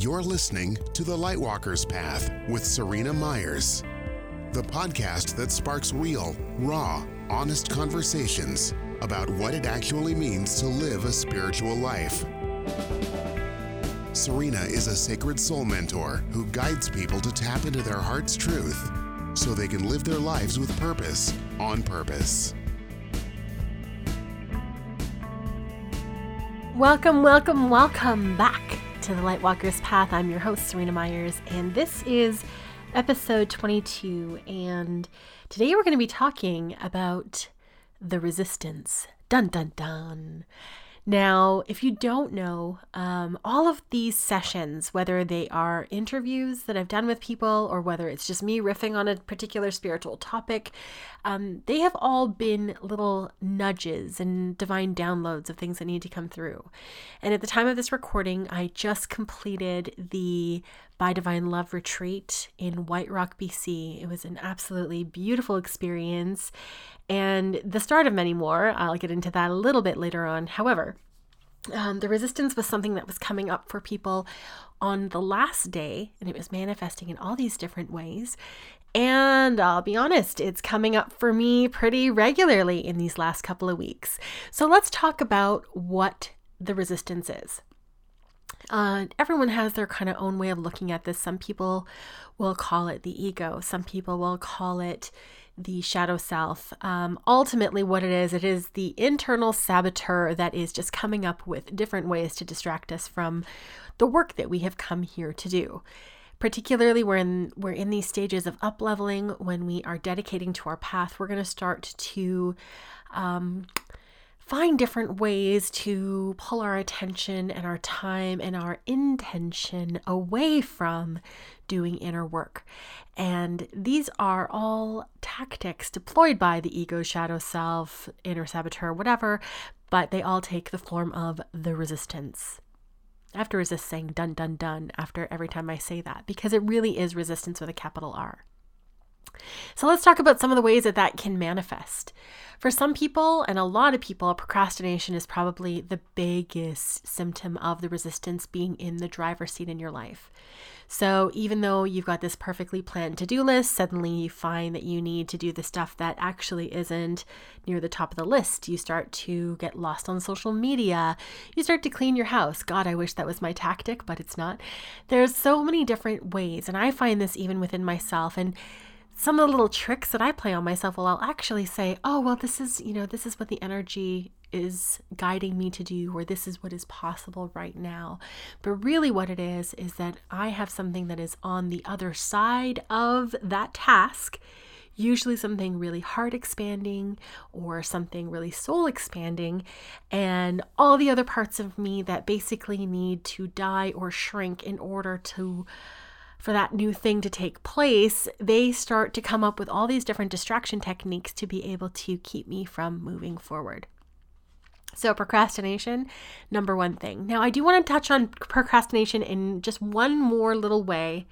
You're listening to The Lightwalker's Path with Seryna Myers, the podcast that sparks real, raw, honest conversations about what it actually means to live a spiritual life. Seryna is a sacred soul mentor who guides people to tap into their heart's truth so they can live their lives with purpose on purpose. Welcome, welcome, welcome back to the Lightwalker's Path. I'm your host, Seryna Myers, and this is episode 22. And today we're going to be talking about the resistance. Dun dun dun. Now, if you don't know, um, all of these sessions, whether they are interviews that I've done with people or whether it's just me riffing on a particular spiritual topic, um, they have all been little nudges and divine downloads of things that need to come through. And at the time of this recording, I just completed the by Divine Love retreat in White Rock, BC. It was an absolutely beautiful experience and the start of many more. I'll get into that a little bit later on. However, um, the resistance was something that was coming up for people on the last day, and it was manifesting in all these different ways. And I'll be honest, it's coming up for me pretty regularly in these last couple of weeks. So let's talk about what the resistance is. Uh, everyone has their kind of own way of looking at this. Some people will call it the ego, some people will call it the shadow self. Um, ultimately, what it is, it is the internal saboteur that is just coming up with different ways to distract us from the work that we have come here to do. Particularly, we're in we're in these stages of up leveling when we are dedicating to our path. We're going to start to um, find different ways to pull our attention and our time and our intention away from doing inner work. And these are all tactics deployed by the ego, shadow self, inner saboteur, whatever, but they all take the form of the resistance. I have to resist saying dun dun dun after every time I say that because it really is resistance with a capital R. So let's talk about some of the ways that that can manifest. For some people, and a lot of people, procrastination is probably the biggest symptom of the resistance being in the driver's seat in your life. So, even though you've got this perfectly planned to do list, suddenly you find that you need to do the stuff that actually isn't near the top of the list. You start to get lost on social media. You start to clean your house. God, I wish that was my tactic, but it's not. There's so many different ways, and I find this even within myself. And some of the little tricks that I play on myself, well, I'll actually say, oh, well, this is, you know, this is what the energy is guiding me to do, or this is what is possible right now. But really, what it is, is that I have something that is on the other side of that task. Usually, something really heart expanding or something really soul expanding, and all the other parts of me that basically need to die or shrink in order to for that new thing to take place, they start to come up with all these different distraction techniques to be able to keep me from moving forward. So, procrastination, number one thing. Now, I do want to touch on procrastination in just one more little way.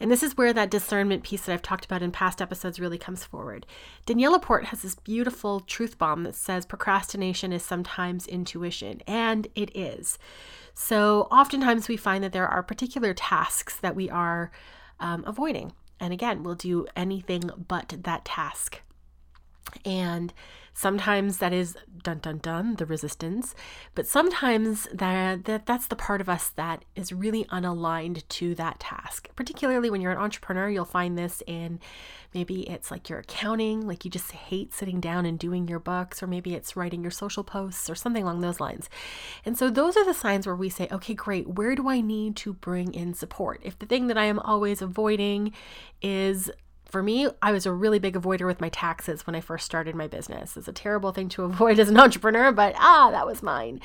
And this is where that discernment piece that I've talked about in past episodes really comes forward. Danielle LaPorte has this beautiful truth bomb that says procrastination is sometimes intuition, and it is. So, oftentimes we find that there are particular tasks that we are um, avoiding. And again, we'll do anything but that task. And Sometimes that is dun dun dun, the resistance, but sometimes that, that that's the part of us that is really unaligned to that task. Particularly when you're an entrepreneur, you'll find this in maybe it's like your accounting, like you just hate sitting down and doing your books, or maybe it's writing your social posts or something along those lines. And so those are the signs where we say, okay, great, where do I need to bring in support? If the thing that I am always avoiding is for me, I was a really big avoider with my taxes when I first started my business. It's a terrible thing to avoid as an entrepreneur, but ah, that was mine.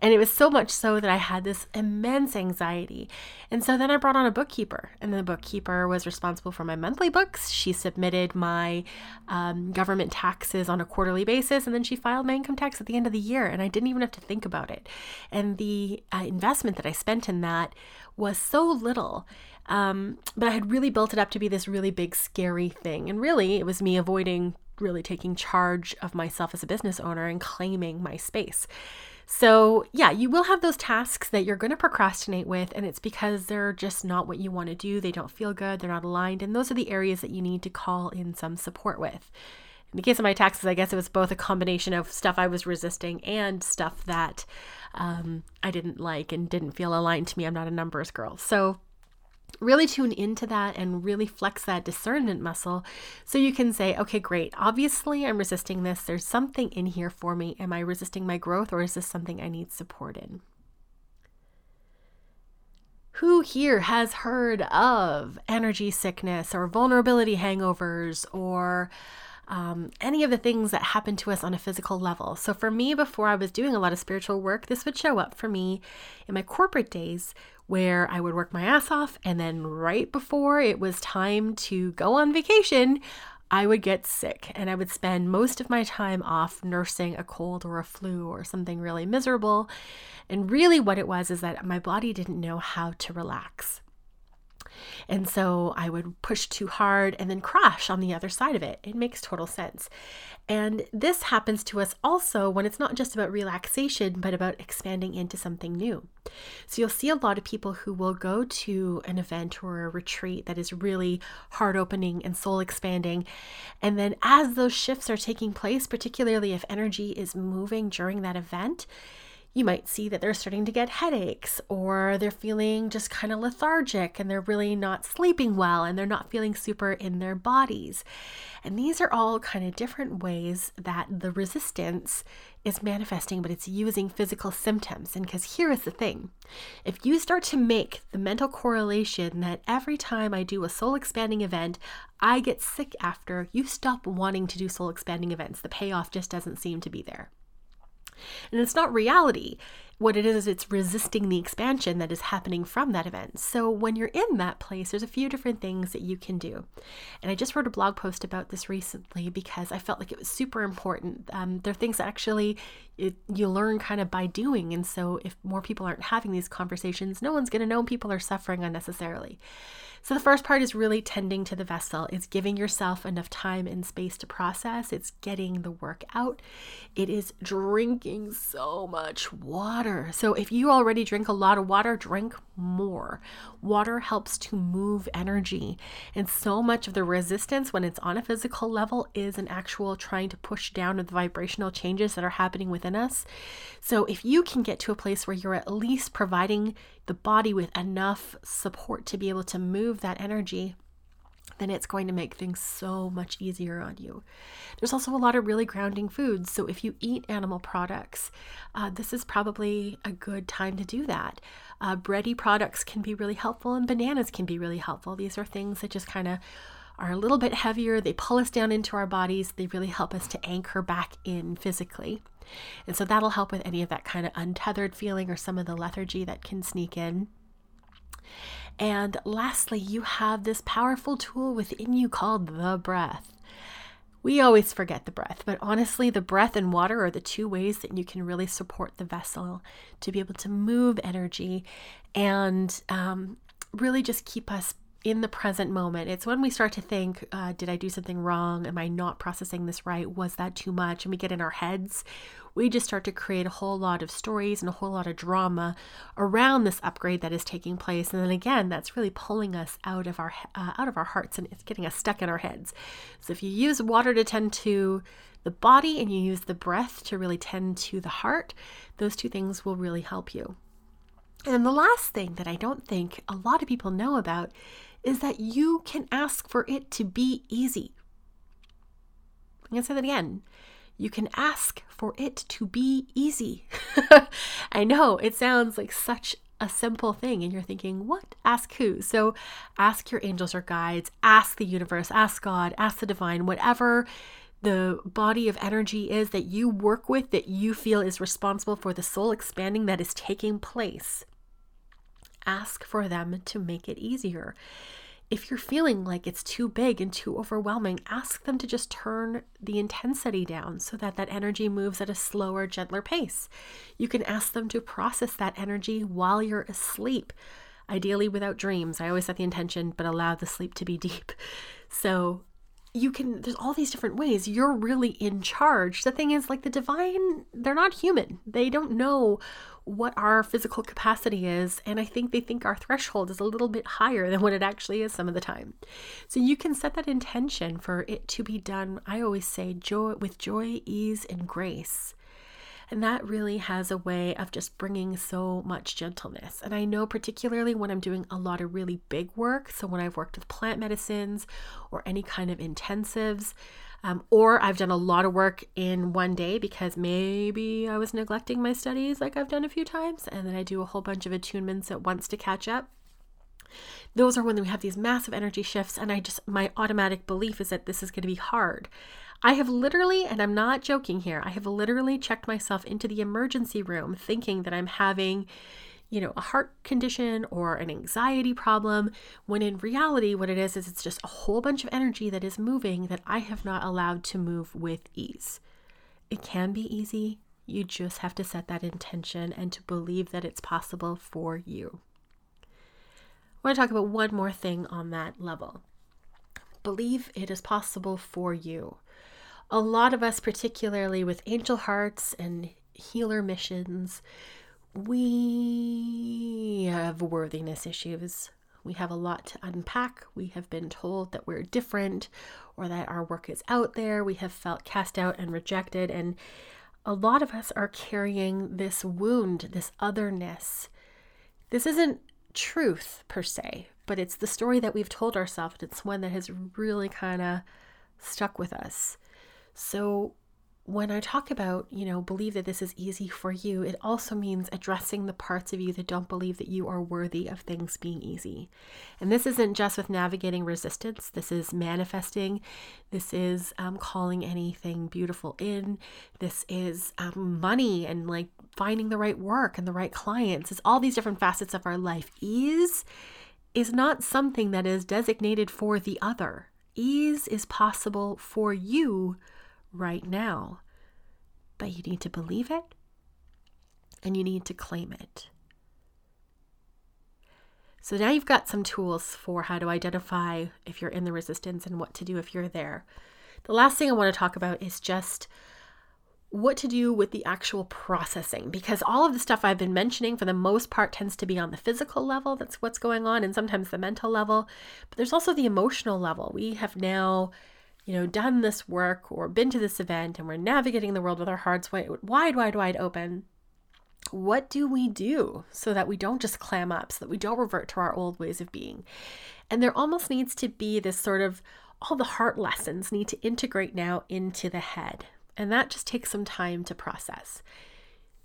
And it was so much so that I had this immense anxiety. And so then I brought on a bookkeeper, and the bookkeeper was responsible for my monthly books. She submitted my um, government taxes on a quarterly basis, and then she filed my income tax at the end of the year, and I didn't even have to think about it. And the uh, investment that I spent in that was so little. Um, but I had really built it up to be this really big, scary thing. And really, it was me avoiding really taking charge of myself as a business owner and claiming my space. So, yeah, you will have those tasks that you're going to procrastinate with, and it's because they're just not what you want to do. They don't feel good, they're not aligned, and those are the areas that you need to call in some support with. In the case of my taxes, I guess it was both a combination of stuff I was resisting and stuff that um, I didn't like and didn't feel aligned to me. I'm not a numbers girl. So, really tune into that and really flex that discernment muscle so you can say, okay, great. Obviously, I'm resisting this. There's something in here for me. Am I resisting my growth or is this something I need support in? Who here has heard of energy sickness or vulnerability hangovers or um, any of the things that happen to us on a physical level. So, for me, before I was doing a lot of spiritual work, this would show up for me in my corporate days where I would work my ass off. And then, right before it was time to go on vacation, I would get sick and I would spend most of my time off nursing a cold or a flu or something really miserable. And really, what it was is that my body didn't know how to relax. And so I would push too hard and then crash on the other side of it. It makes total sense. And this happens to us also when it's not just about relaxation, but about expanding into something new. So you'll see a lot of people who will go to an event or a retreat that is really heart opening and soul expanding. And then as those shifts are taking place, particularly if energy is moving during that event, you might see that they're starting to get headaches or they're feeling just kind of lethargic and they're really not sleeping well and they're not feeling super in their bodies. And these are all kind of different ways that the resistance is manifesting, but it's using physical symptoms. And because here is the thing if you start to make the mental correlation that every time I do a soul expanding event, I get sick after, you stop wanting to do soul expanding events. The payoff just doesn't seem to be there. And it's not reality. What it is, it's resisting the expansion that is happening from that event. So when you're in that place, there's a few different things that you can do. And I just wrote a blog post about this recently because I felt like it was super important. Um, there are things that actually it, you learn kind of by doing. And so if more people aren't having these conversations, no one's going to know people are suffering unnecessarily. So the first part is really tending to the vessel. It's giving yourself enough time and space to process. It's getting the work out. It is drinking so much water. So if you already drink a lot of water, drink more. Water helps to move energy. And so much of the resistance when it's on a physical level is an actual trying to push down the vibrational changes that are happening within us. So if you can get to a place where you're at least providing the body with enough support to be able to move that energy, then it's going to make things so much easier on you. There's also a lot of really grounding foods. So if you eat animal products, uh, this is probably a good time to do that. Uh, bready products can be really helpful, and bananas can be really helpful. These are things that just kind of are a little bit heavier. They pull us down into our bodies. They really help us to anchor back in physically. And so that'll help with any of that kind of untethered feeling or some of the lethargy that can sneak in. And lastly, you have this powerful tool within you called the breath. We always forget the breath, but honestly, the breath and water are the two ways that you can really support the vessel to be able to move energy and um, really just keep us in the present moment. It's when we start to think, uh, did I do something wrong? Am I not processing this right? Was that too much? And we get in our heads. We just start to create a whole lot of stories and a whole lot of drama around this upgrade that is taking place. And then again, that's really pulling us out of our uh, out of our hearts and it's getting us stuck in our heads. So if you use water to tend to the body and you use the breath to really tend to the heart, those two things will really help you. And the last thing that I don't think a lot of people know about is that you can ask for it to be easy. I'm going to say that again. You can ask for it to be easy. I know it sounds like such a simple thing, and you're thinking, what? Ask who? So ask your angels or guides, ask the universe, ask God, ask the divine, whatever the body of energy is that you work with that you feel is responsible for the soul expanding that is taking place ask for them to make it easier. If you're feeling like it's too big and too overwhelming, ask them to just turn the intensity down so that that energy moves at a slower, gentler pace. You can ask them to process that energy while you're asleep, ideally without dreams. I always set the intention, but allow the sleep to be deep. So you can there's all these different ways. You're really in charge. The thing is like the divine they're not human. They don't know what our physical capacity is and i think they think our threshold is a little bit higher than what it actually is some of the time. So you can set that intention for it to be done i always say joy with joy ease and grace and that really has a way of just bringing so much gentleness. And I know, particularly when I'm doing a lot of really big work, so when I've worked with plant medicines or any kind of intensives, um, or I've done a lot of work in one day because maybe I was neglecting my studies like I've done a few times, and then I do a whole bunch of attunements at once to catch up. Those are when we have these massive energy shifts, and I just, my automatic belief is that this is going to be hard. I have literally, and I'm not joking here, I have literally checked myself into the emergency room thinking that I'm having, you know, a heart condition or an anxiety problem, when in reality, what it is, is it's just a whole bunch of energy that is moving that I have not allowed to move with ease. It can be easy. You just have to set that intention and to believe that it's possible for you. I want to talk about one more thing on that level. Believe it is possible for you a lot of us, particularly with angel hearts and healer missions, we have worthiness issues. We have a lot to unpack. We have been told that we're different or that our work is out there. We have felt cast out and rejected. And a lot of us are carrying this wound, this otherness. This isn't truth per se, but it's the story that we've told ourselves. It's one that has really kind of stuck with us. So, when I talk about, you know, believe that this is easy for you, it also means addressing the parts of you that don't believe that you are worthy of things being easy. And this isn't just with navigating resistance, this is manifesting, this is um, calling anything beautiful in, this is um, money and like finding the right work and the right clients. It's all these different facets of our life. Ease is not something that is designated for the other, ease is possible for you right now. But you need to believe it and you need to claim it. So now you've got some tools for how to identify if you're in the resistance and what to do if you're there. The last thing I want to talk about is just what to do with the actual processing because all of the stuff I've been mentioning for the most part tends to be on the physical level that's what's going on and sometimes the mental level but there's also the emotional level we have now you know, done this work or been to this event and we're navigating the world with our hearts wide, wide, wide, wide open, what do we do so that we don't just clam up, so that we don't revert to our old ways of being? And there almost needs to be this sort of all the heart lessons need to integrate now into the head. And that just takes some time to process.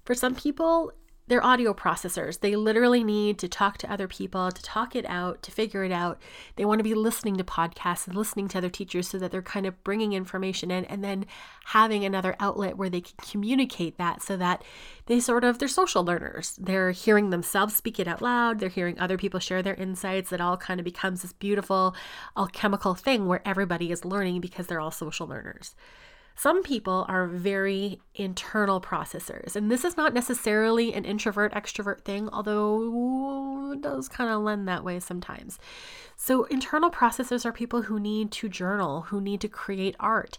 For some people, they're audio processors. They literally need to talk to other people, to talk it out, to figure it out. They want to be listening to podcasts and listening to other teachers so that they're kind of bringing information in and then having another outlet where they can communicate that so that they sort of, they're social learners. They're hearing themselves speak it out loud. They're hearing other people share their insights. It all kind of becomes this beautiful alchemical thing where everybody is learning because they're all social learners. Some people are very internal processors, and this is not necessarily an introvert extrovert thing, although it does kind of lend that way sometimes. So, internal processors are people who need to journal, who need to create art.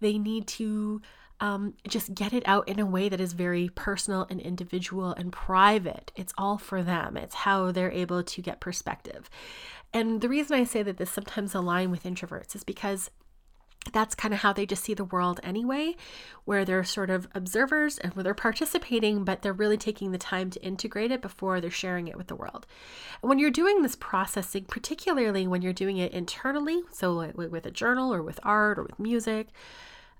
They need to um, just get it out in a way that is very personal and individual and private. It's all for them, it's how they're able to get perspective. And the reason I say that this sometimes align with introverts is because that's kind of how they just see the world anyway, where they're sort of observers and where they're participating, but they're really taking the time to integrate it before they're sharing it with the world. And when you're doing this processing, particularly when you're doing it internally, so like with a journal or with art or with music,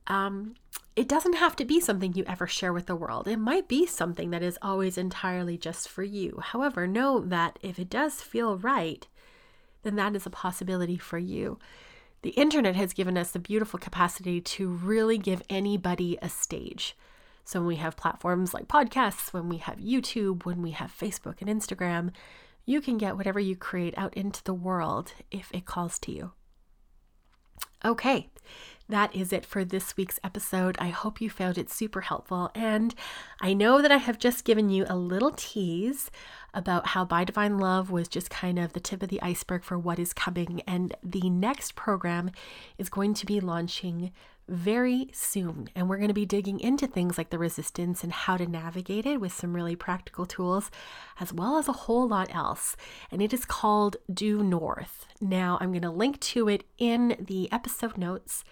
um, it doesn't have to be something you ever share with the world. It might be something that is always entirely just for you. However, know that if it does feel right, then that is a possibility for you. The internet has given us the beautiful capacity to really give anybody a stage. So when we have platforms like podcasts, when we have YouTube, when we have Facebook and Instagram, you can get whatever you create out into the world if it calls to you. Okay, that is it for this week's episode. I hope you found it super helpful. And I know that I have just given you a little tease about how By Divine Love was just kind of the tip of the iceberg for what is coming. And the next program is going to be launching very soon. And we're going to be digging into things like the resistance and how to navigate it with some really practical tools, as well as a whole lot else. And it is called Due North. Now, I'm going to link to it in the episode notes.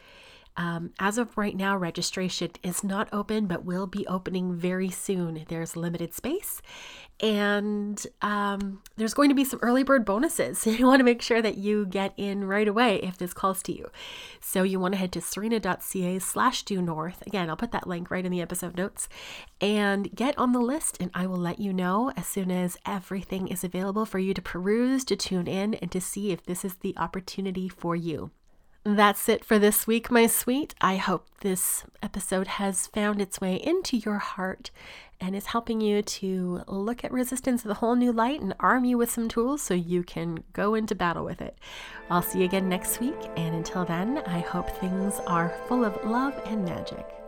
Um, as of right now, registration is not open, but will be opening very soon. There's limited space, and um, there's going to be some early bird bonuses. you want to make sure that you get in right away if this calls to you. So you want to head to seryna.ca slash due north. Again, I'll put that link right in the episode notes and get on the list, and I will let you know as soon as everything is available for you to peruse, to tune in, and to see if this is the opportunity for you. That's it for this week, my sweet. I hope this episode has found its way into your heart and is helping you to look at resistance with a whole new light and arm you with some tools so you can go into battle with it. I'll see you again next week, and until then, I hope things are full of love and magic.